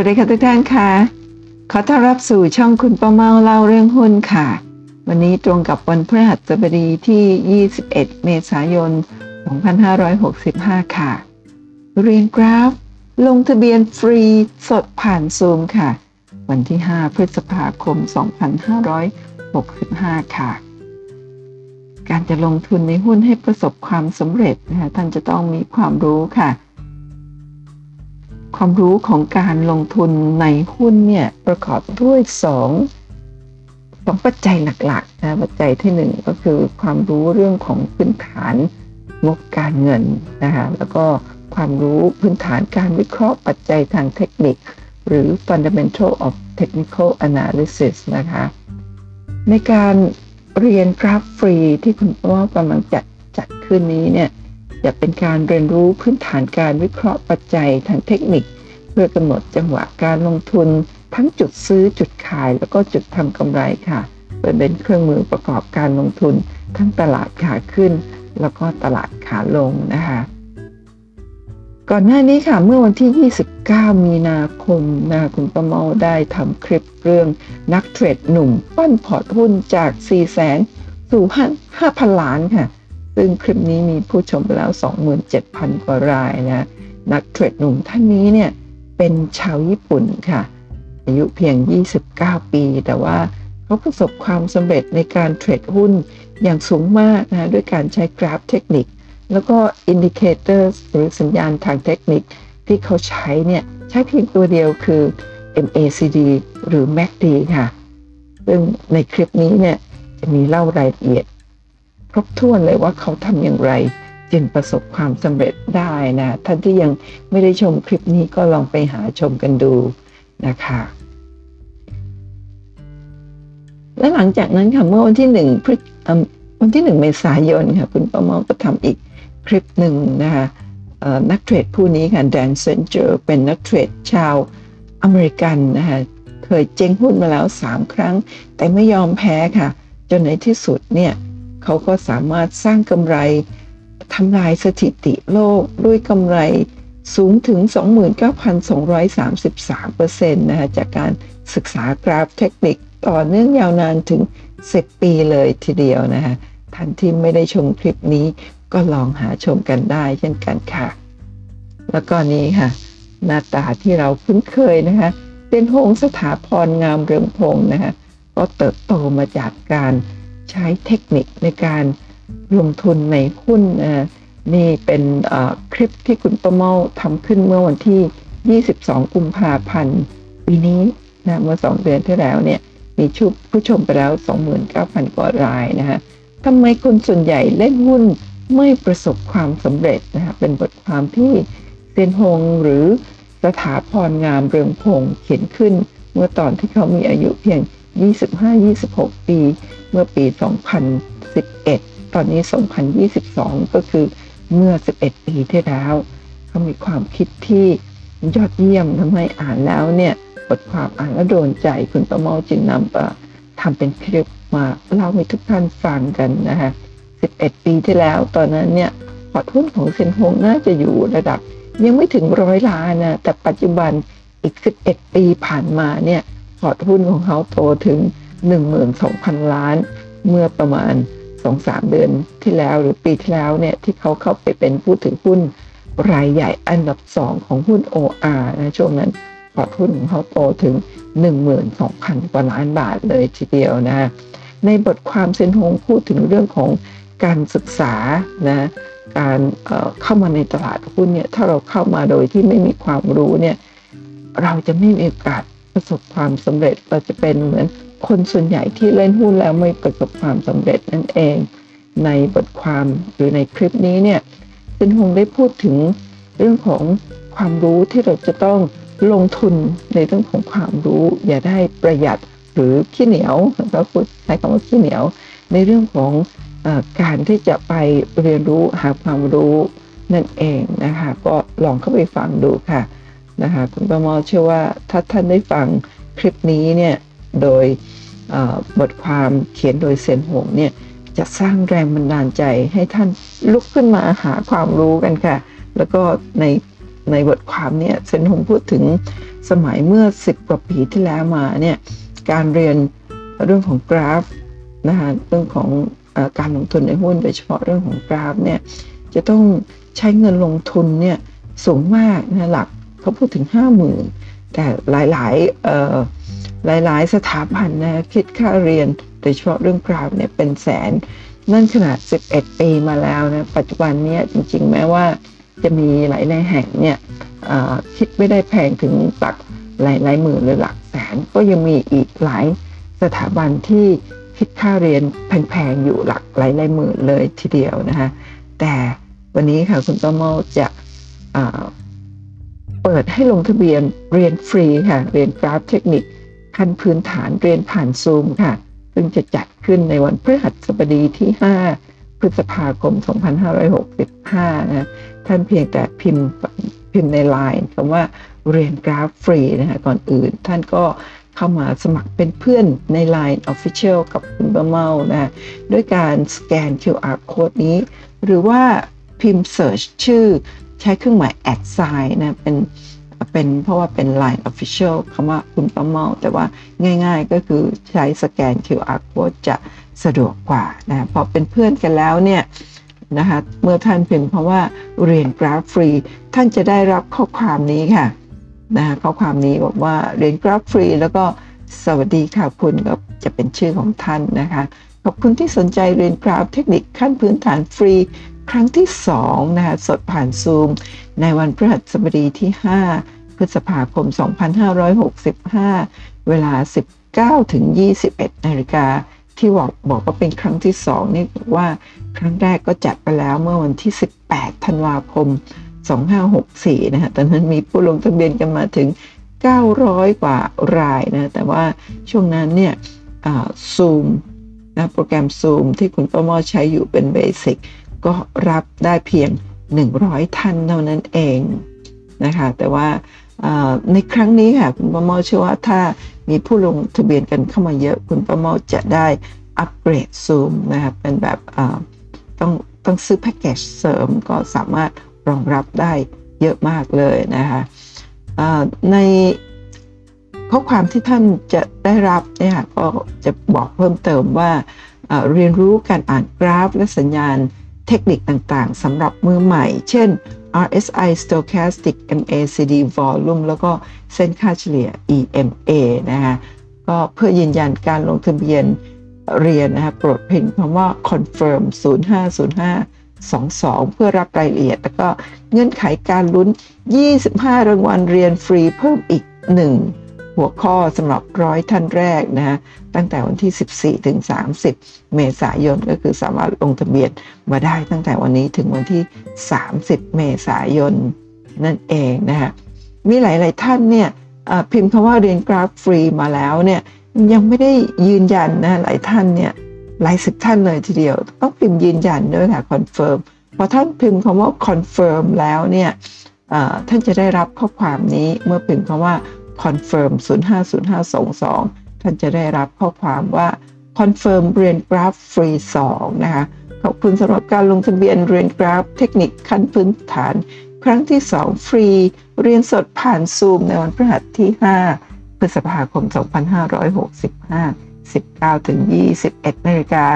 วัสดีค่ะทุกท่านค่ะ ขอต้อนรับสู่ช่องคุณป้าเมาเล่าเรื่องหุ้นค่ะ วันนี้ตรงกับวันพฤหัสบดีที่ 21 เมษายน 2565 ค่ะ เรียนกราฟ ลงทะเบียนฟรีสดผ่านซูมค่ะ วันที่ 5 พฤษภาคม 2565 ค่ะ การจะลงทุนในหุ้นให้ประสบความสำเร็จนะคะท่านจะต้องมีความรู้ค่ะ ความรู้ของการลงทุนในหุ้นเนี่ยประกอบด้วยสองสองปัจจัยหลักๆนะปัจจัยที่หนึ่งก็คือความรู้เรื่องของพื้นฐานงบการเงินนะคะแล้วก็ความรู้พื้นฐานการวิเคราะห์ปัจจัยทางเทคนิค หรือ fundamental of technical analysis นะคะ ในการเรียนกราฟฟรีที่คุณพ่อกำลังจัดจัดขึ้นนี้เนี่ยจะเป็นการเรียนรู้พื้นฐานการวิเคราะห์ปัจจัยทางเทคนิค พื่อกำหนดจังหวะการลงทุน ทั้งจุดซื้อจุดขายแล้วก็จุดทำกำไรค่ะเปิดเป็นเครื่องมือประกอบการลงทุน ทั้งตลาดขาขึ้น แล้วก็ตลาดขาลงนะคะก่อนหน้านี้ค่ะเมื่อวันที่ 29 มีนาคมนะคุณประเมาได้ทำคลิปเรื่องนักเทรดหนุ่ม ปั้นพอร์ตหุ้นจาก 4 0 0แสนสู่ 5,000 ล้านค่ะ ซึ่งคลิปนี้มีผู้ชมไปแล้ว 27,000 กว่ารายนะ นักเทรดหนุ่มท่านนี้เนี่ย เป็นชาวญี่ปุ่นค่ะ อายุเพียง 29 ปี แต่ว่าเขาประสบความสำเร็จในการเทรดหุ้นอย่างสูงมากนะด้วยการใช้กราฟเทคนิค แล้วก็ indicator หรือสัญญาณทางเทคนิคที่เขาใช้เนี่ย ใช้เพียงตัวเดียวคือ MACD หรือ MACD ค่ะ ซึ่งในคลิปนี้เนี่ยจะมีเล่ารายละเอียด ครบถ้วนเลยว่าเขาทำอย่างไร จึงประสบความสำเร็จได้นะท่านที่ยังไม่ได้ชมคลิปนี้ก็ลองไปหาชมกันดูนะคะ และหลังจากนั้นค่ะเมื่อวันที่หนึ่งพฤษวันที่หนึ่งเมษายนค่ะคุณประเมาก็ทำอีกคลิปหนึ่งนะคะนักเทรดผู้นี้ค่ะแดนเซนเจอร์เป็นนักเทรดชาวอเมริกันนะคะเคยเจ๊งหุ้นมาแล้ว 3 ครั้ง แต่ไม่ยอมแพ้ค่ะ จนในที่สุดเนี่ยเขาก็สามารถสร้างกำไร ทำลายสถิติโลกด้วยกำไรสูงถึง 29,233%นะคะจากการศึกษากราฟเทคนิคต่อเนื่องยาวนานถึง 10 ปีเลยทีเดียวนะคะท่านที่ไม่ได้ชมคลิปนี้ก็ลองหาชมกันได้เช่นกันค่ะ แล้วก็นี้ค่ะ หน้าตาที่เราคุ้นเคยนะคะเป็นหงสถาพรงามเรืองพงศ์นะคะก็เติบโตมาจากการใช้เทคนิคในการ ลงทุนในหุ้นนี่เป็นคลิปที่คุณประเมาทำขึ้นเมื่อวันที่ 22 กุมภาพันธ์ปีนี้นะเมื่อ 2 เดือนที่แล้วเนี่ยมีชุผู้ชมไปแล้ว 29,000 กว่ารายนะคะทำไมคนส่วนใหญ่เล่นหุ้นไม่ประสบความสำเร็จนะคะเป็นบทความที่เซนฮงหรือสถาพรงามเรืองพงเขียนขึ้น เมื่อตอนที่เขามีอายุเพียง 25-26 ปี เมื่อปี 2011 ตอนนี้ 2022 ก็คือเมื่อ 11 ปีที่แล้ว เขามีความคิดที่ยอดเยี่ยมทำให้อ่านแล้วเนี่ยบทความอ่านแล้วโดนใจคุณประเมาจึงนำมาทำเป็นคลิปมาเล่าให้ทุกท่านฟังกันนะคะ11 ปีที่แล้ว ตอนนั้นเนี่ยพอร์ตหุ้นของเซนฮงน่าจะอยู่ระดับ ยังไม่ถึงร้อยล้านนะ แต่ปัจจุบันอีก 11 ปีผ่านมาเนี่ยพอร์ตหุ้นของเขาโตถึง 12,000 ล้าน เมื่อประมาณ 2-3เดือนที่แล้วหรือปีที่แล้วเนี่ยที่เขาเข้าไปเป็นผู้ถือหุ้นรายใหญ่อันดับ2ของหุ้น OR นะช่วงนั้นพอร์ตหุ้นของเขาโตถึง 12,000 กว่าล้านบาทเลยทีเดียวนะ ในบทความเซนฮงพูดถึงเรื่องของการศึกษานะการเเข้ามาในตลาดหุ้นเนี่ยถ้าเราเข้ามาโดยที่ไม่มีความรู้เนี่ยเราจะไม่มีโอกาสประสบความสำเร็จเราจะเป็นเหมือน คนส่วนใหญ่ที่เล่นหุ้นแล้วไม่ประสบความสำเร็จนั่นเอง ในบทความหรือในคลิปนี้เนี่ยเซนฮงได้พูดถึงเรื่องของความรู้ที่เราจะต้องลงทุนในเรื่องของความรู้ อย่าได้ประหยัดหรือขี้เหนียวเราพูดใช้คำว่าขี้เหนียว ในเรื่องของการที่จะไปเรียนรู้หาความรู้นั่นเองนะคะก็ลองเข้าไปฟังดูค่ะนะคะคุณประมอเชื่อว่าถ้าท่านได้ฟังคลิปนี้เนี่ย โดยบทความเขียนโดยเซนหงเนี่ยจะสร้างแรงบันดาลใจให้ท่านลุกขึ้นมาหาความรู้กันค่ะ แล้วก็ในในบทความเนี่ยเซนฮงพูดถึงสมัยเมื่อ 10 กว่าปีที่แล้วมาเนี่ยการเรียนเรื่องของกราฟนะคะเรื่องของอการลงทุนในหุ้นโดยเฉพาะเรื่องของกราฟเนี่ยจะต้องใช้เงินลงทุนเนี่ยสูงมากนะหลักเขาพูดถึง 50,000 แต่หลายๆ หลายๆ สถาบันนะคิดค่าเรียนโดยเฉพาะเรื่องกราฟเนี่ยเป็นแสน นั่นขนาด 11 ปีมาแล้วนะปัจจุบันนี้จริงๆ แม้ว่าจะมีหลายในแห่งเนี่ยคิดไม่ได้แพงถึงหลักหลายหลายหมื่นหรือหลักแสน ก็ยังมีอีกหลายสถาบันที่คิดค่าเรียนแพงๆ อยู่หลักหลายหลายหมื่นเลยทีเดียวนะคะแต่วันนี้ค่ะคุณต้อมจะเปิดให้ลงทะเบียนเรียนฟรีค่ะเรียนกราฟเทคนิค ขั้นพื้นฐานเรียนผ่านซูมค่ะ ซึ่งจะจัดขึ้นในวันพฤหัสบดีที่ 5 พฤษภาคม 2565 นะท่านเพียงแต่พิมพ์พิมพ์ในไลน์คำว่าเรียนกราฟฟรีนะคะก่อนอื่น ท่านก็เข้ามาสมัครเป็นเพื่อนใน Line Official กับคุณบะเมานะด้วยการสแกน QR code นี้ หรือว่าพิมพ์ search ชื่อใช้เครื่องหมาย add sign นะเป็น เป็นเพราะว่าเป็น Line Official คำว่าคุณป้าเมาแต่ว่าง่ายๆก็คือใช้สแกน QR code จะสะดวกกว่านะพอเป็นเพื่อนกันแล้วเนี่ยนะคะเมื่อท่านพิมพ์เพราะว่าเรียนกราฟฟรี ท่านจะได้รับข้อความนี้ค่ะนะคะข้อความนี้บอกว่าเรียนกราฟฟรี แล้วก็สวัสดีค่ะคุณก็จะเป็นชื่อของท่านนะคะขอบคุณที่สนใจเรียนกราฟเทคนิคขั้นพื้นฐานฟรี ครั้งที่2นะคะสดผ่านซูม ในวันพฤหัสบดีที่ 5 พฤษภาคม 2565 เวลา 19ถึง21 นาฬิกา ที่บอกบอกว่าเป็นครั้งที่ 2 นี่ว่าครั้งแรกก็จัดไปแล้วเมื่อวันที่ 18 ธันวาคม 2564 นะฮะ ตอนนั้นมีผู้ลงทะเบียนกันมาถึง 900 กว่ารายนะ แต่ว่าช่วงนั้นเนี่ยซูมนะโปรแกรมซูมที่คุณป้ามอใช้อยู่เป็นเบสิกก็รับได้เพียง 100 ท่านเท่านั้นเองนะคะ แต่ว่า ในครั้งนี้ค่ะคุณป้ามอเชื่อว่าถ้ามีผู้ลงทะเบียนกันเข้ามาเยอะ คุณป้ามอจะได้อัปเกรดซูมนะครับเป็นแบบต้องต้องซื้อแพ็กเกจเสริมก็สามารถรองรับได้เยอะมากเลยนะคะในข้อความที่ท่านจะได้รับเนี่ยก็จะบอกเพิ่มเติมว่าเรียนรู้การอ่านกราฟและสัญญาณ เทคนิคต่างๆสำหรับมือใหม่ เช่น RSI Stochastic MACD Volume แล้วก็เส้นค่าเฉลี่ย EMA นะคะก็เพื่อยืนยันการลงทะเบียนเรียนนะคะโปรดพิมพ์คำว่า confirm 0505 22 เพื่อรับรายละเอียด แล้วก็เงื่อนไขการลุ้น 25 รางวัลเรียนฟรีเพิ่มอีก 1 หัวข้อสำหรับร้อยท่านแรกนะฮะตั้งแต่วันที่ 14 ถึง 30 เมษายนก็คือสามารถลงทะเบียนมาได้ตั้งแต่วันนี้ถึงวันที่ 30 เมษายนนั่นเองนะฮะมีหลาย ๆ ท่านเนี่ยพิมพ์คำว่าเรียนกราฟฟรีมาแล้วเนี่ยยังไม่ได้ยืนยันนะหลายท่านเนี่ยหลายสิบท่านเลยทีเดียว ต้องพิมพ์ยืนยันด้วยค่ะ confirm พอท่านพิมพ์คำว่า confirm แล้วเนี่ยท่านจะได้รับข้อความนี้เมื่อพิมพ์คำว่า confirm050522 ท่านจะได้รับข้อความว่า confirm เรียนกราฟฟรี2นะคะขอบคุณสำหรับการลงทะเบียนเรียนกราฟเทคนิคขั้นพื้นฐาน ครั้งที่ 2 ฟรี เรียนสดผ่านซูมในวันพฤหัสที่ 5 พฤษภาคม 2565 19ถึง21นาฬิกา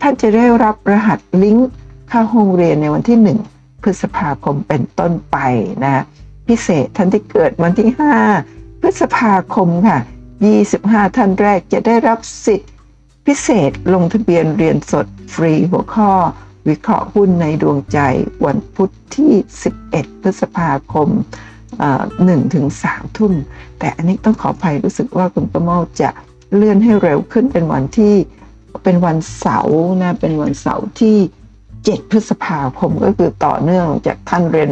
ท่านจะได้รับรหัสลิงก์เข้าห้องเรียนในวันที่ 1 พฤษภาคมเป็นต้นไปนะ พิเศษท่านที่เกิดวันที่ 5 พฤษภาคมค่ะ 25 ท่านแรกจะได้รับสิทธิ์ พิเศษลงทะเบียนเรียนสดฟรีหัวข้อ วิเคราะห์หุ้นในดวงใจวันพุธที่ 11 พฤษภาคมหนึ่งถึงสามทุ่ม แต่อันนี้ต้องขออภัยรู้สึกว่าคุณประโมทจะเลื่อนให้เร็วขึ้นเป็นวันที่เป็นวันเสาร์นะเป็นวันเสาร์ที่ 7 พฤษภาคมก็คือต่อเนื่องจากท่านเรียน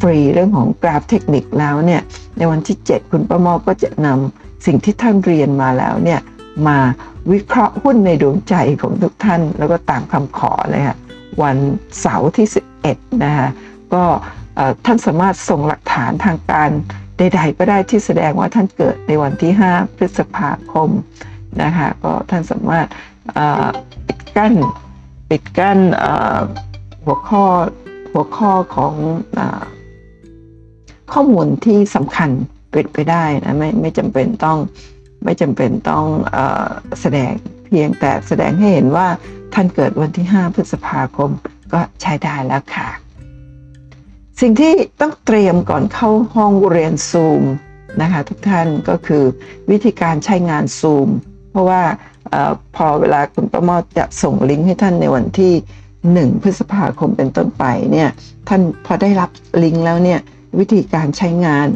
ฟรีเรื่องของกราฟเทคนิคแล้วเนี่ยในวันที่ 7 คุณประโมทก็จะนำสิ่งที่ท่านเรียนมาแล้วเนี่ยมาวิเคราะห์หุ้นในดวงใจของทุกท่าน แล้วก็ตามคำขอเลยค่ะวันเสาร์ที่ 11 นะคะก็ท่านสามารถส่งหลักฐานทางการใดๆก็ได้ที่แสดงว่าท่านเกิดในวันที่ 5 พฤษภาคมนะคะก็ท่านสามารถปิดกั้นปิดกั้นหัวข้อหัวข้อของ ข้อมูลที่สำคัญเป็นไปได้นะไม่ไม่จำเป็นต้องไม่จำเป็นต้องอแสดงเพียงแต่แสดงให้เห็นว่าท่านเกิดวันที่ 5 พฤษภาคมก็ใช้ได้แล้วค่ะ สิ่งที่ต้องเตรียมก่อนเข้าห้องเรียนซูมนะคะทุกท่านก็คือวิธีการใช้งานซูมเพราะว่าอพอเวลาคุณประมอจะส่งลิงก์ให้ท่านในวันที่ 1 พฤษภาคมเป็นต้นไปเนี่ยท่านพอได้รับลิงก์แล้วเนี่ย วิธีการใช้งาน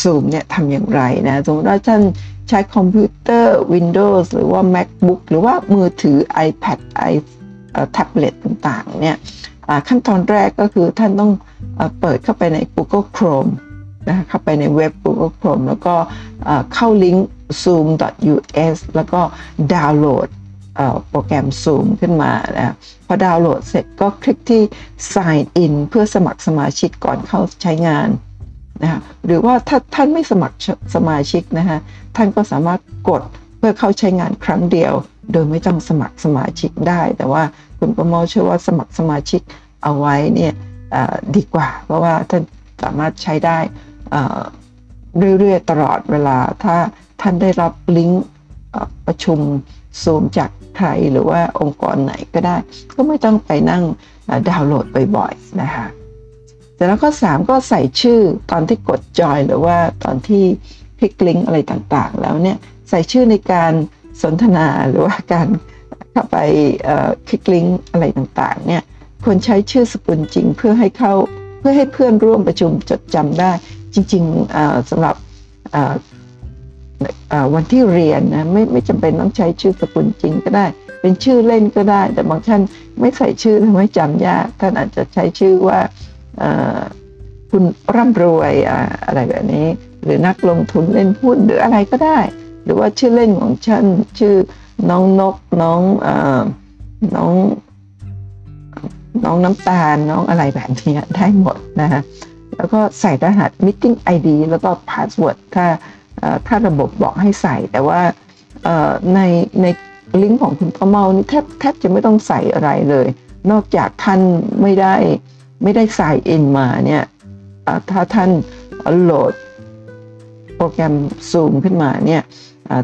ซูมเนี่ยทำอย่างไรนะสมมติว่าท่านใช้คอมพิวเตอร์ Windows หรือว่า MacBook หรือว่ามือถือ iPad i แท็บเล็ตต่างๆเนี่ยขั้นตอนแรกก็คือท่านต้องเปิดเข้าไปใน Google Chrome นะเข้าไปในเว็บ Google Chrome แล้วก็เข้าลิงก์ zoom.us แล้วก็ดาวน์โหลด โปรแกรม Zoom ขึ้นมานะพอดาวน์โหลดเสร็จก็คลิกที่ sign in เพื่อสมัครสมาชิกก่อนเข้าใช้งานนะคะหรือว่าถ้าท่านไม่สมัครสมาชิกนะฮะท่านก็สามารถกดเพื่อเข้าใช้งานครั้งเดียว โดยไม่ต้องสมัครสมาชิกได้ แต่ว่าคุณประโมเชื่อว่าสมัครสมาชิกเอาไว้เนี่ยดีกว่า เพราะว่าท่านสามารถใช้ได้เรื่อยๆตลอดเวลาถ้าท่านได้รับลิงก์ประชุม ซูมจากใครหรือว่าองค์กรไหนก็ได้ ก็ไม่ต้องไปนั่งดาวน์โหลดบ่อยๆนะคะแต่แล้วก็ 3 ก็ใส่ชื่อตอนที่กดจอยหรือว่าตอนที่คลิกลิงก์อะไรต่างๆ แล้วเนี่ยใส่ชื่อในการสนทนาหรือว่าการเข้าไปคลิกลิงก์อะไรต่างๆเนี่ยควรใช้ชื่อสกุลจริงเพื่อให้เข้าเพื่อให้เพื่อนร่วมประชุมจดจำได้จริงๆสำหรับ วันที่เรียนนะไม่ไม่จำเป็นต้องใช้ชื่อสกุลจริงก็ได้ เป็นชื่อเล่นก็ได้ แต่บางท่านไม่ใส่ชื่อทำให้จำยากท่านอาจจะใช้ชื่อว่าคุณร่ำรวยอะไรแบบนี้ หรือนักลงทุนเล่นหุ้นหรืออะไรก็ได้ หรือว่าชื่อเล่นของฉันชื่อน้องนกน้องน้องน้องน้ำตาลน้องอะไรแบบนี้ได้หมดนะฮะแล้วก็ใส่รหัส meeting ID แล้วก็ password ถ้า ถ้าระบบบอกให้ใส่ แต่ว่าในในลิงก์ของคุณพ่อเมานี่แทบแทบจะไม่ต้องใส่อะไรเลย นอกจากท่านไม่ได้ไม่ได้ใส่เอินมาเนี่ยถ้าท่านโหลดโปรแกรม Zoom ขึ้นมาเนี่ย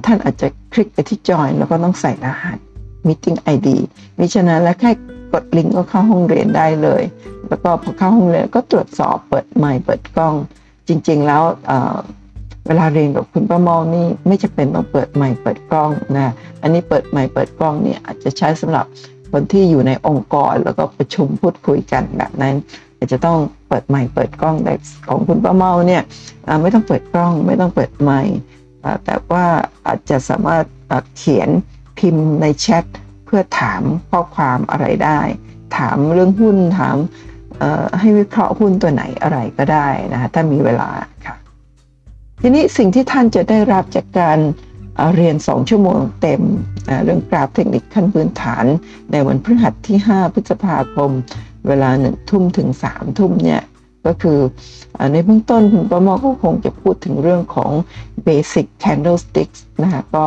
ท่านอาจจะคลิกไปที่ Join แล้วก็ต้องใส่รหัส Meeting ID มิฉะนั้นแล้วแค่กดลิงก์ก็เข้าห้องเรียนได้เลย แล้วก็พอเข้าห้องเรียนก็ตรวจสอบเปิดไมค์เปิดกล้อง จริง ๆ แล้ว เวลาเรียนกับคุณป้ามองนี่ไม่จะเป็นต้องเปิดไมค์เปิดกล้องนะอันนี้เปิดไมค์เปิดกล้องเนี่ยอาจจะใช้สำหรับคนที่อยู่ในองค์กรแล้วก็ประชุมพูดคุยกันแบบนั้น อาจจะต้องเปิดไมค์เปิดกล้องแต่ของคุณป้าเมาเนี่ยไม่ต้องเปิดกล้องไม่ต้องเปิดไมค์แต่ว่าอาจจะสามารถเขียนพิมพ์ในแชทเพื่อถามข้อความอะไรได้ ถามเรื่องหุ้นถามให้วิเคราะห์หุ้นตัวไหนอะไรก็ได้นะคะถ้ามีเวลาค่ะ ทีนี้สิ่งที่ท่านจะได้รับจากการเรียน 2 ชั่วโมงเต็มเรื่องกราฟเทคนิคขั้นพื้นฐาน ในวันพฤหัสที่ 5 พฤษภาคม เวลาหนึ่งทุ่มถึง3ทุ่มเนี่ยก็คือในเบื้องต้นคุณประมอก็คงจะพูดถึงเรื่องของ basic candlesticks นะคะก็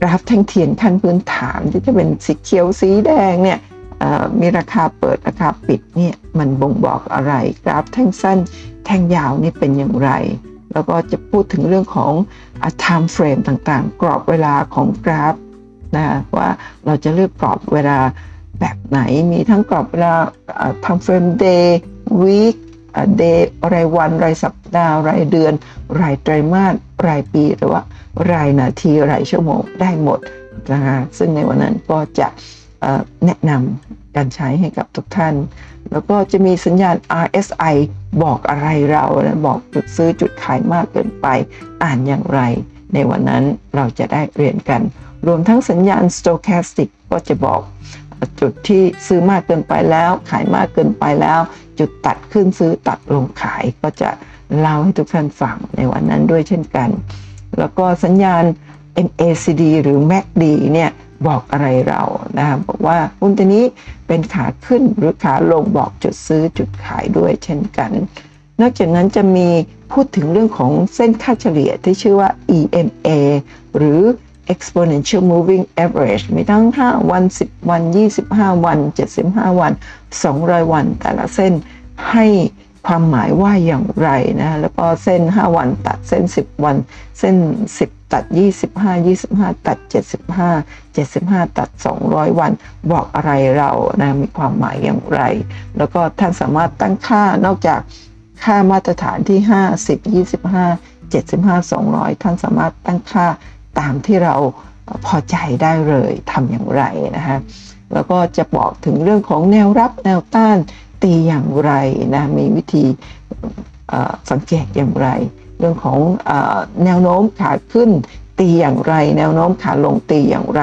กราฟแท่งเทียนขั้นพื้นฐานที่จะเป็นสีเขียวสีแดงเนี่ย มีราคาเปิดราคาปิดเนี่ยมันบ่งบอกอะไร กราฟแท่งสั้นแท่งยาวนี่เป็นอย่างไร แล้วก็จะพูดถึงเรื่องของ time frame ต่างๆ กรอบเวลาของกราฟนะว่าเราจะเลือกกรอบเวลาแบบไหนมีทั้งกรอบเวลา time frame day week day รายวัน รายสัปดาห์ รายเดือน รายไตรมาสรายปีหรือว่า รายนาที รายชั่วโมงได้หมดนะคะซึ่งในวันนั้นก็จะ แนะนำการใช้ให้กับทุกท่าน แล้วก็จะมีสัญญาณ RSI บอกอะไรเรานะบอกจุดซื้อจุดขายมากเกินไป อ่านอย่างไร ในวันนั้นเราจะได้เรียนกัน รวมทั้งสัญญาณ stochastic ก็จะบอกจุดที่ซื้อมากเกินไปแล้ว ขายมากเกินไปแล้ว จุดตัดขึ้นซื้อตัดลงขายก็จะเล่าให้ทุกท่านฟังในวันนั้นด้วยเช่นกัน แล้วก็สัญญาณ MACD หรือ MACD เนี่ย บอกอะไรเรานะคะบอกว่าหุ้นตัวนี้เป็นขาขึ้นหรือขาลงบอกจุดซื้อจุดขายด้วยเช่นกัน นอกจากนั้นจะมีพูดถึงเรื่องของเส้นค่าเฉลี่ยที่ชื่อว่า EMA หรือ exponential moving average มีทั้ง 5 วัน 10 วัน 25 วัน 75 วัน 200 วัน แต่ละเส้นให้ ความหมายว่าอย่างไรนะแล้วก็เส้น 5 วันตัดเส้น 10 วัน เส้น 10 ตัด 25 25 ตัด 75 75 ตัด 200 วัน บอกอะไรเรานะมีความหมายอย่างไร แล้วก็ท่านสามารถตั้งค่านอกจากค่ามาตรฐานที่ 50 25 75 200 ท่านสามารถตั้งค่าตามที่เราพอใจได้เลยทำอย่างไรนะคะแล้วก็จะบอกถึงเรื่องของแนวรับแนวต้าน ตีอย่างไรนะมีวิธีสังเกตอย่างไร เรื่องของอแนวโน้มขาขึ้นตีอย่างไร แนวโน้มขาลงตีอย่างไร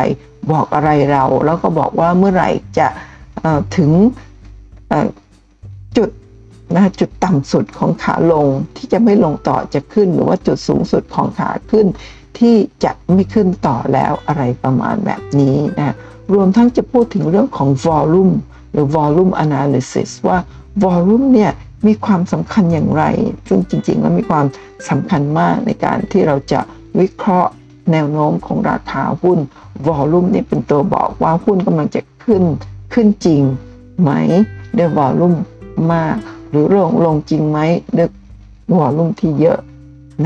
บอกอะไรเรา แล้วก็บอกว่าเมื่อไหร่จะถึงจุดนะจุดต่ำสุดของขาลงที่จะไม่ลงต่อจะขึ้น หรือว่าจุดสูงสุดของขาขึ้น ที่จะไม่ขึ้นต่อแล้วอะไรประมาณแบบนี้นะรวมทั้งจะพูดถึงเรื่องของ volume หรือ volume analysis ว่า volume เนี่ยมีความสำคัญอย่างไร ซึ่งจริงๆแล้วมีความสำคัญมากในการที่เราจะวิเคราะห์แนวโน้มของราคาหุ้น volume นี่เป็นตัวบอกว่าหุ้นกำลังจะขึ้นขึ้นจริงไหมด้วย volume มาก หรือลงลงจริงไหมด้วย volume ที่เยอะ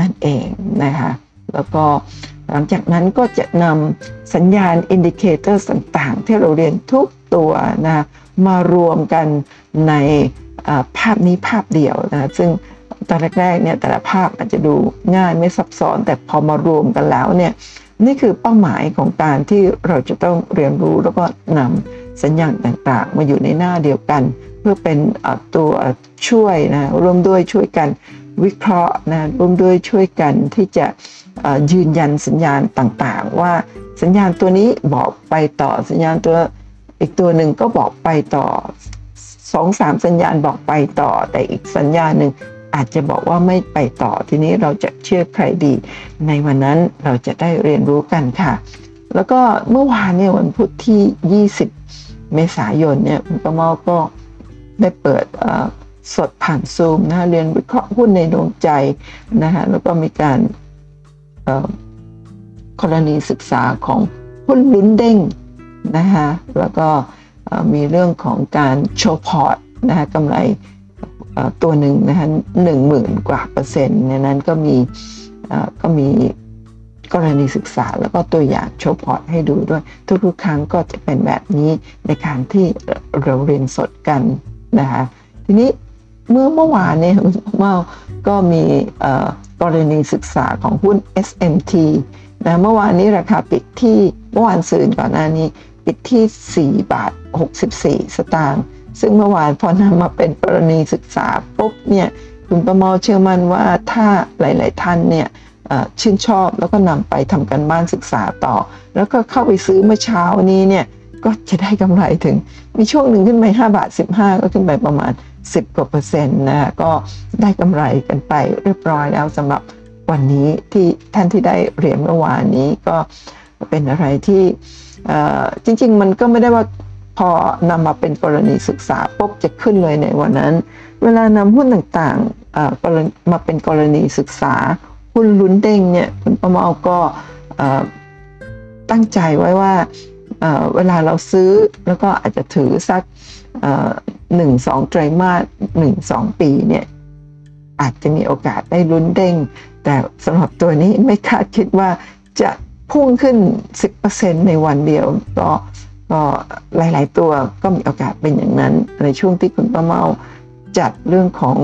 นั่นเองนะคะแล้วก็หลังจากนั้นก็จะนำสัญญาณ indicator ต่างๆ ที่เราเรียนทุกตัวนะ มารวมกันในภาพนี้ภาพเดียวนะซึ่งตอนแรกๆเนี่ยแต่ละภาพอาจจะดูง่ายไม่ซับซ้อน แต่พอมารวมกันแล้วเนี่ยนี่คือเป้าหมายของการที่เราจะต้องเรียนรู้แล้วก็นำสัญญาณต่างๆ มาอยู่ในหน้าเดียวกัน เพื่อเป็นตัวช่วยนะร่วมด้วยช่วยกันวิเคราะห์นะร่วมด้วยช่วยกันที่จะยืนยันสัญญาณต่างๆ ว่าสัญญาณตัวนี้บอกไปต่อสัญญาณตัว อีกตัวหนึ่งก็บอกไปต่อสองสามสัญญาณบอกไปต่อ แต่อีกสัญญาณหนึ่งอาจจะบอกว่าไม่ไปต่อทีนี้เราจะเชื่อใครดี ในวันนั้นเราจะได้เรียนรู้กันค่ะ แล้วก็เมื่อวานเนี่ยวันพุธที่ 20 เมษายนเนี่ยคุณประมอก็ได้เปิดสดผ่านซูมนะเรียนวิเคราะห์หุ้นในดวงใจนะคะแล้วก็มีการกรณีศึกษาของหุ้นลุ้นเด้ง นะคะแล้วก็มีเรื่องของการโชว์พอร์ตนะคะกำไรตัวหนึ่งนะคะหนึ่งหมื่นกว่าเปอร์เซ็นต์ในนั้นก็มีก็มีกรณีศึกษาแล้วก็ตัวอย่างโชว์พอร์ตให้ดูด้วย ทุกๆ ครั้งก็จะเป็นแบบนี้ในการที่เราเรียนสดกันนะคะทีนี้เมื่อเมื่อวานเนี่ยเมื่อก็มีกรณีศึกษาของหุ้น SMT นะเมื่อวานนี้ราคาปิดที่เมื่อวานสื่นก่อนหน้านี้ ปิดที่ 4 บาท 64 สตางค์ซึ่งเมื่อวานพอนำมาเป็นกรณีศึกษาปุ๊บเนี่ยคุณประมอเชื่อมั่นว่าถ้าหลาย ๆ ท่านเนี่ยชื่นชอบแล้วก็นำไปทำกันบ้านศึกษาต่อ แล้วก็เข้าไปซื้อเมื่อเช้านี้เนี่ยก็จะได้กำไรถึง มีช่วงหนึ่งขึ้นไป5บาท 15 ก็ขึ้นไปประมาณ 10กว่าเปอร์เซ็นต์นะก็ได้กำไรกันไปเรียบร้อยแล้วสำหรับวันนี้ที่ท่านที่ได้เหรียญเมื่อวานนี้ก็เป็นอะไรที่ จริง ๆ มันก็ไม่ได้ว่าพอนำมาเป็นกรณีศึกษาปุ๊บจะขึ้นเลยในวันนั้น เวลานำหุ้นต่างๆมาเป็นกรณีศึกษาหุ้นลุ้นเด้งเนี่ยคุณประมาก็ตั้งใจไว้ว่าเวลาเราซื้อแล้วก็อาจจะถือสักหนึ่งสองไตรมาสหนึ่งสองปีเนี่ยอาจจะมีโอกาสได้ลุ้นเด้ง แต่สำหรับตัวนี้ไม่คาดคิดว่าจะ พุ่งขึ้น 10%ในวันเดียวก็ก็หลาย ๆ ตัวก็มีโอกาสเป็นอย่างนั้น ในช่วงที่คุณป้าเมาจัดเรื่องของ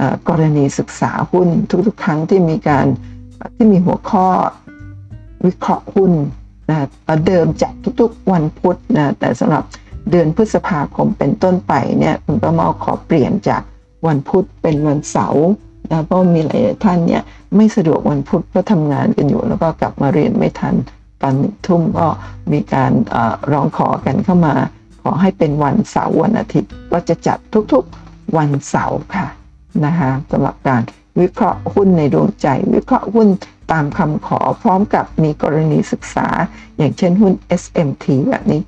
อกรณีศึกษาหุ้นทุก ๆ ครั้งที่มีการที่มีหัวข้อวิเคราะห์หุ้นนะเดิมจัดทุก ๆ วันพุธนะแต่สำหรับเดือนพฤษภาคมเป็นต้นไปเนี่ยคุณป้าเมาขอเปลี่ยนจากวันพุธเป็นวันเสาร์ นะเพราะมีหลายท่านเนี่ยไม่สะดวกวันพุธเพราะทำงานกันอยู่ แล้วก็กลับมาเรียนไม่ทันตอนทุ่มก็มีการร้องขอกันเข้ามา ขอให้เป็นวันเสาร์วันอาทิตย์ ก็จะจัดทุกๆวันเสาร์ค่ะนะคะสำหรับการวิเคราะห์หุ้นในดวงใจ วิเคราะห์หุ้นตามคำขอพร้อมกับมีกรณีศึกษา อย่างเช่นหุ้น SMT แบบนี้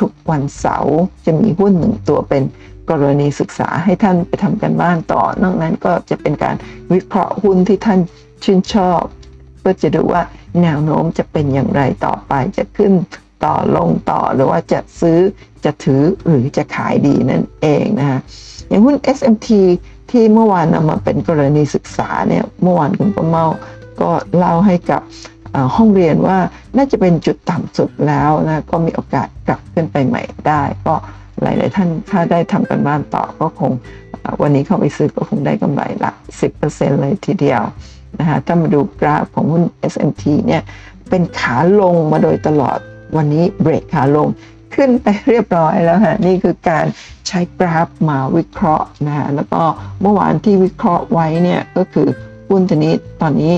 ทุกๆวันเสาร์จะมีหุ้นหนึ่งตัวเป็น กรณีศึกษาให้ท่านไปทำกันบ้านต่อ นอกนั้นก็จะเป็นการวิเคราะห์หุ้นที่ท่านชื่นชอบเพื่อจะดูว่าแนวโน้มจะเป็นอย่างไรต่อไปจะขึ้นต่อลงต่อหรือว่าจะซื้อจะถือหรือจะขายดีนั่นเองนะคะอย่างหุ้น SMT ที่เมื่อวานนำมาเป็นกรณีศึกษาเนี่ยเมื่อวานคุณประเมาก็เล่าให้กับห้องเรียนว่าน่าจะเป็นจุดต่ำสุดแล้วนะก็มีโอกาสกลับขึ้นไปใหม่ได้ ก็ หลาย ๆ ท่านถ้าได้ทำกันบ้านต่อก็คงวันนี้เข้าไปซื้อก็คงได้กำไรหลัก 10%เลยทีเดียวนะคะถ้ามาดูกราฟของหุ้น SMT เนี่ยเป็นขาลงมาโดยตลอดวันนี้เบรกขาลงขึ้นไปเรียบร้อยแล้วฮะนี่คือการใช้กราฟมาวิเคราะห์นะฮะแล้วก็เมื่อวานที่วิเคราะห์ไว้เนี่ยก็คือหุ้นตัวนี้ตอนนี้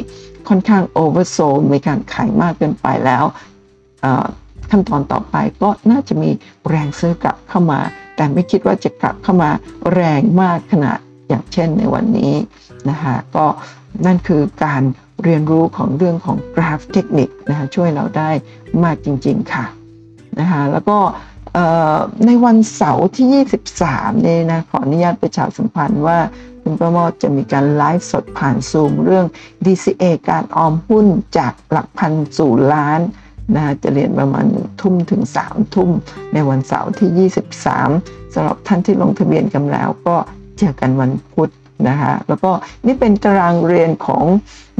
ค่อนข้าง oversold มีการขายมากเกินไปแล้ว ขั้นตอนต่อไปก็น่าจะมีแรงซื้อกลับเข้ามา แต่ไม่คิดว่าจะกลับเข้ามาแรงมากขนาดอย่างเช่นในวันนี้นะคะก็นั่นคือการเรียนรู้ของเรื่องของกราฟเทคนิคนะคะช่วยเราได้มากจริง ๆ ค่ะนะคะแล้วก็ในวันเสาร์ที่ 23เนี่ยนะขออนุญาตประชาสัมพันธ์ว่าคุณประโมทจะมีการไลฟ์สดผ่านซูมเรื่อง DCA การออมหุ้นจากหลักพันสู่ล้าน นะจะเรียนประมาณทุ่มถึง3ทุ่มในวันเสาร์ที่ 23สำหรับท่านที่ลงทะเบียนกันแล้วก็เจอกันวันพุธนะคะแล้วก็นี่เป็นตารางเรียนของ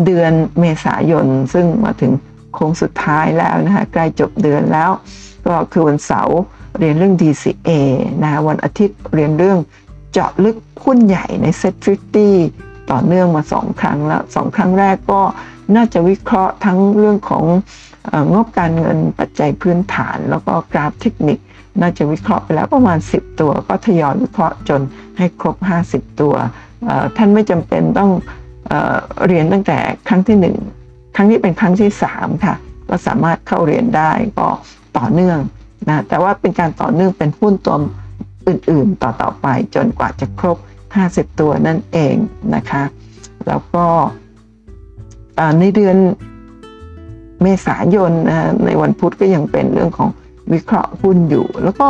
เดือนเมษายน ซึ่งมาถึงโค้งสุดท้ายแล้วนะคะใกล้จบเดือนแล้ว ก็คือวันเสาร์เรียนเรื่อง DCA นะะวันอาทิตย์เรียนเรื่องเจาะลึกหุ้นใหญ่ใน Set 50 ต่อเนื่องมา 2 ครั้งแล้ว 2 ครั้งแรกก็น่าจะวิเคราะห์ทั้งเรื่องของ งบการเงินปัจจัยพื้นฐาน แล้วก็กราฟเทคนิค น่าจะวิเคราะห์ไปแล้วประมาณ 10 ตัว ก็ทยอยวิเคราะห์จนให้ครบ 50 ตัว ท่านไม่จำเป็นต้องเอเรียนตั้งแต่ครั้งที่ 1 ครั้งนี้เป็นครั้งที่ 3 ค่ะ ก็สามารถเข้าเรียนได้ก็ต่อเนื่องนะแต่ว่าเป็นการต่อเนื่องเป็นหุ้นตัวอื่นๆต่อๆไปจนกว่าจะครบ 50 ตัวนั่นเองนะคะ แล้วก็ในเดือน เมษายนนะในวันพุธก็ยังเป็นเรื่องของวิเคราะห์หุ้นอยู่ แล้วก็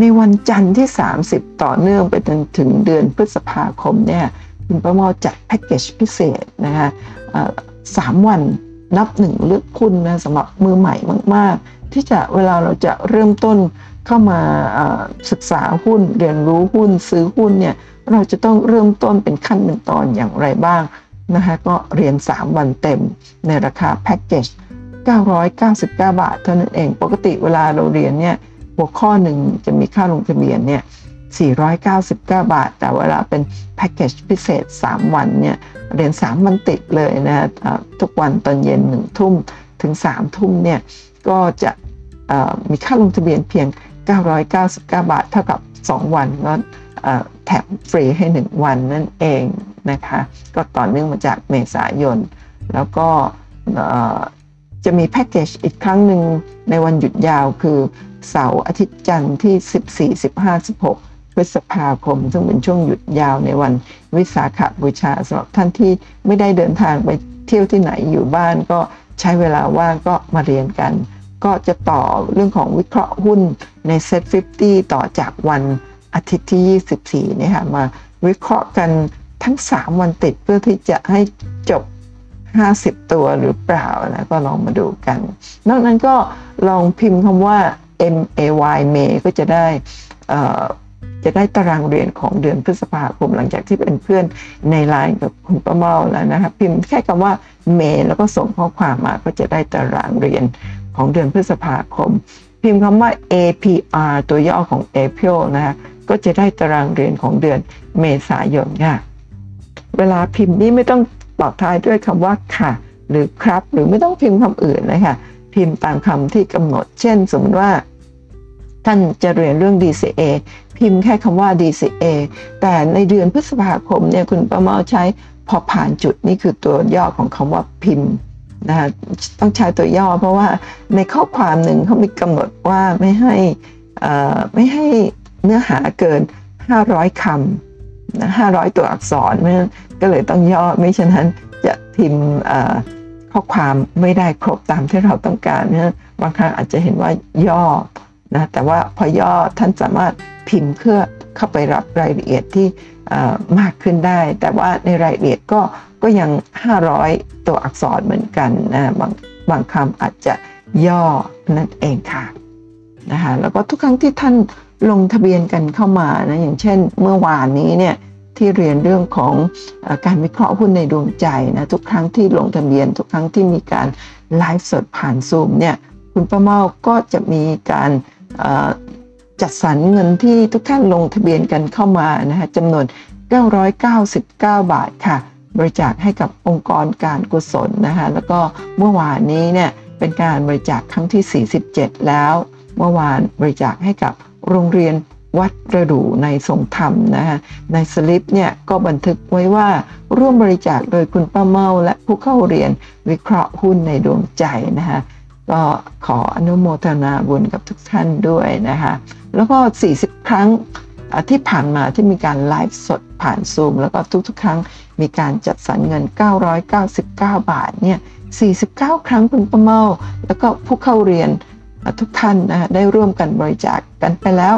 ในวันจันทร์ที่ 30 ต่อเนื่องไปจนถึงเดือนพฤษภาคมเนี่ยคุณประมอจัดแพ็กเกจพิเศษนะคะสามวันนับหนึ่งเลือกหุ้นะสำหรับมือใหม่มาก ๆ ที่จะเวลาเราจะเริ่มต้นเข้ามาศึกษาหุ้นเรียนรู้หุ้นซื้อหุ้นเนี่ยเราจะต้องเริ่มต้นเป็นขั้นหนึ่งตอนอย่างไรบ้างนะคะก็เรียน 3 วันเต็มในราคาแพ็กเกจ 999 บาท เท่านั้นเอง ปกติเวลาเราเรียนเนี่ยหัวข้อหนึ่งจะมีค่าลงทะเบียนเนี่ย499 บาท แต่เวลาเป็นแพ็กเกจพิเศษ 3 วันเนี่ยเรียน 3 วันติดเลยนะทุกวันตอนเย็น 1 ทุ่มถึง 3 ทุ่มเนี่ยก็จะมีค่าลงทะเบียนเพียง 999 บาท เท่ากับ 2 วันก็แถมฟรีให้ 1 วันนั่นเองนะคะ ก็ต่อเนื่องมาจากเมษายน แล้วก็ จะมีแพ็กเกจอีกครั้งหนึ่งในวันหยุดยาวคือเสาร์อาทิตย์จันทร์ที่ 14 15 16 พฤษภาคม ซึ่งเป็นช่วงหยุดยาวในวันวิสาขบูชาสำหรับท่านที่ไม่ได้เดินทางไปเที่ยวที่ไหนอยู่บ้านก็ใช้เวลาว่างก็มาเรียนกัน ก็จะต่อเรื่องของวิเคราะห์หุ้นในเซ็ต50 ต่อจากวันอาทิตย์ที่ 24 นี่ค่ะมาวิเคราะห์กันทั้ง 3 วันติดเพื่อที่จะให้จบ 50 ตัวหรือเปล่านะก็ลองมาดูกัน นอกนั้นก็ลองพิมพ์คำว่า M A Y May ก็จะได้จะได้ตารางเรียนของเดือนพฤษภาคม หลังจากที่เป็นเพื่อนในไลน์กับคุณป้าเมาแล้วนะครับพิมพ์แค่คำว่าเมแล้วก็ส่งข้อความมาก็จะได้ตารางเรียนของเดือนพฤษภาคม พิมพ์คำว่า APR ตัวย่อของ April นะฮะก็จะได้ตารางเรียนของเดือนเมษายนค่ะเวลาพิมพ์นี้ไม่ต้อง อบท้ายด้วยคำว่าค่ะ หรือครับ หรือไม่ต้องพิมพ์คำอื่นนะคะพิมพ์ตามคำที่กำหนด เช่น สมมติว่า ท่านจะเรียนเรื่อง DCA พิมพ์แค่คำว่า DCA แต่ในเดือนพฤษภาคมเนี่ยคุณประเมาใช้พอผ่านจุดนี่คือตัวย่อของคำว่าพิมพ์นะคะต้องใช้ตัวย่อเพราะว่าในข้อความหนึ่งเขามีกำหนดว่าไม่ให้ไม่ให้เนื้อหาเกิน 500คำ 500ตัวอักษรเพราะฉะนั้นก็เลยต้องย่อไม่ฉะนั้นจะพิมพ์ข้อความไม่ได้ครบตามที่เราต้องการนะบางครั้งอาจจะเห็นว่าย่อนะแต่ว่าพอย่อท่านสามารถพิมพ์เพื่อเข้าไปรับรายละเอียดที่มากขึ้นได้ แต่ว่าในรายละเอียดก็ก็ยัง 500 ตัวอักษรเหมือนกันนะบางบางคำอาจจะย่อนั่นเองค่ะนะคะแล้วก็ทุกครั้งที่ท่าน ลงทะเบียนกันเข้ามานะอย่างเช่นเมื่อวานนี้เนี่ยที่เรียนเรื่องของอการวิเคราะห์หุ้นในดวงใจนะทุกครั้งที่ลงทะเบียน ทุกครั้งที่มีการไลฟ์สดผ่านซูมเนี่ยคุณป้าเมาก็จะมีการจัดสรรเงินที่ทุกท่านลงทะเบียนกันเข้ามานะฮะจำนวน 999 บาทค่ะ บริจาคให้กับองค์กรการกุศลนะคะแล้วก็เมื่อวานนี้เนี่ยเป็นการบริจาคครั้งที่ 47 แล้ว เมื่อวานบริจาคให้กับ โรงเรียนวัดประดู่ในทรงธรรมนะคะในสลิปเนี่ยก็บันทึกไว้ว่าร่วมบริจาคโดยคุณป้าเมาและผู้เข้าเรียนวิเคราะห์หุ้นในดวงใจนะคะก็ขออนุโมทนาบุญกับทุกท่านด้วยนะคะแล้วก็ 40 ครั้งที่ผ่านมาที่มีการไลฟ์สดผ่านซูมแล้วก็ทุกๆ ครั้งมีการจัดสรรเงิน 999 บาทเนี่ย49 ครั้งคุณประเมา แล้วก็ผู้เข้าเรียน ทุกท่านนะได้ร่วมกันบริจาคกกันไปแล้ว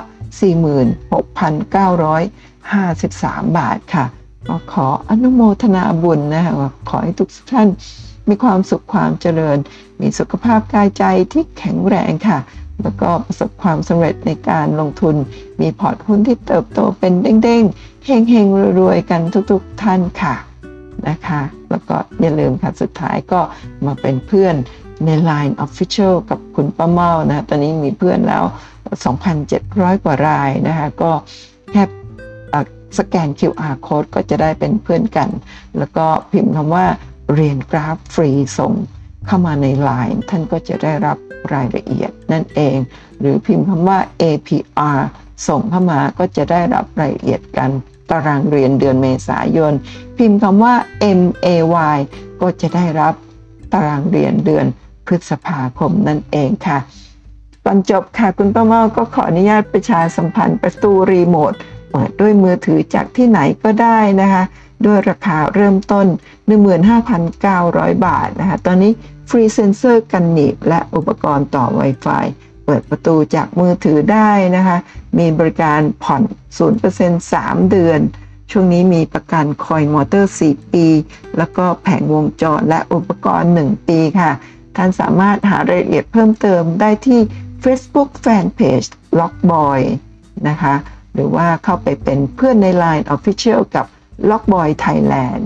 46,953 บาทค่ะก็ขออนุโมทนาบุญนะคะขอให้ทุกท่านมีความสุขความเจริญ มีสุขภาพกายใจที่แข็งแรงค่ะ แล้วก็ประสบความสำเร็จในการลงทุน มีพอร์ตหุ้นที่เติบโตเป็นเด้งๆเฮงๆรวยๆกันทุกๆท่านค่ะนะคะ แล้วก็อย่าลืมค่ะสุดท้ายก็มาเป็นเพื่อน ใน Line Official กับคุณป้าเมานะตอนนี้มีเพื่อนแล้ว 2,700 กว่ารายนะคะก็แค่สแกน QR code ก็จะได้เป็นเพื่อนกัน แล้วก็พิมพ์คำว่าเรียนกราฟฟรีส่งเข้ามาใน Line ท่านก็จะได้รับรายละเอียดนั่นเอง หรือพิมพ์คำว่า APR ส่งเข้ามาก็จะได้รับรายละเอียดกัน ตารางเรียนเดือนเมษายน พิมพ์คำว่า MAY ก็จะได้รับตารางเรียนเดือน พฤษภาคมนั่นเองค่ะก่อนจบค่ะคุณป้าเมาก็ขออนุญาตประชาสัมพันธ์ประตูรีโมทเปิดด้วยมือถือจากที่ไหนก็ได้นะคะ ด้วยราคาเริ่มต้น 15,900 บาทนะคะ ตอนนี้ฟรีเซนเซอร์กันหนีบและอุปกรณ์ต่อ Wi-Fi เปิดประตูจากมือถือได้นะคะ มีบริการผ่อน 0% 3 เดือน ช่วงนี้มีประกันคอยมอเตอร์ 4 ปี แล้วก็แผงวงจรและอุปกรณ์ 1 ปีค่ะ ท่านสามารถหารายละเอียดเพิ่มเติมได้ที่ Facebook Fanpage Lockboy นะคะ หรือว่าเข้าไปเป็นเพื่อนใน Line Official กับ Lockboy Thailand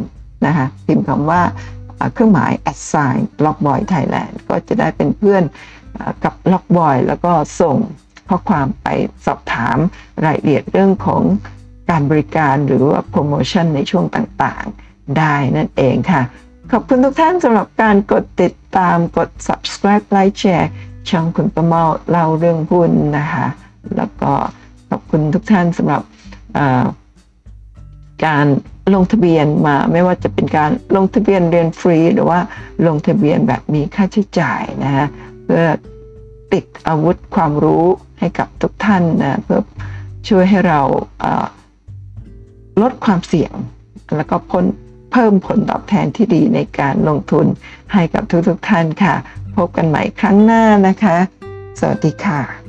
นะคะพิมพ์คำว่าเครื่องหมาย assign Lockboy Thailand ก็จะได้เป็นเพื่อนกับ Lockboy แล้วก็ส่งข้อความไปสอบถามรายละเอียดเรื่องของการบริการหรือว่าโปรโมชั่นในช่วงต่างๆ ได้นั่นเองค่ะ ขอบคุณทุกท่านสำหรับการกดติดตามกด subscribe like share ช่องคุณประเมาเล่าเรื่องหุ้นนะคะ แล้วก็ขอบคุณทุกท่านสำหรับการลงทะเบียนมาไม่ว่าจะเป็นการลงทะเบียนเรียนฟรี หรือว่าลงทะเบียนแบบมีค่าใช้จ่ายนะฮะเพื่อติดอาวุธความรู้ให้กับทุกท่านนะเพื่อช่วยให้เราลดความเสี่ยงแล้วก็พ้น เพิ่มผลตอบแทนที่ดีในการลงทุนให้กับทุกๆทท่านค่ะ พบกันใหม่ครั้งหน้านะคะ สวัสดีค่ะ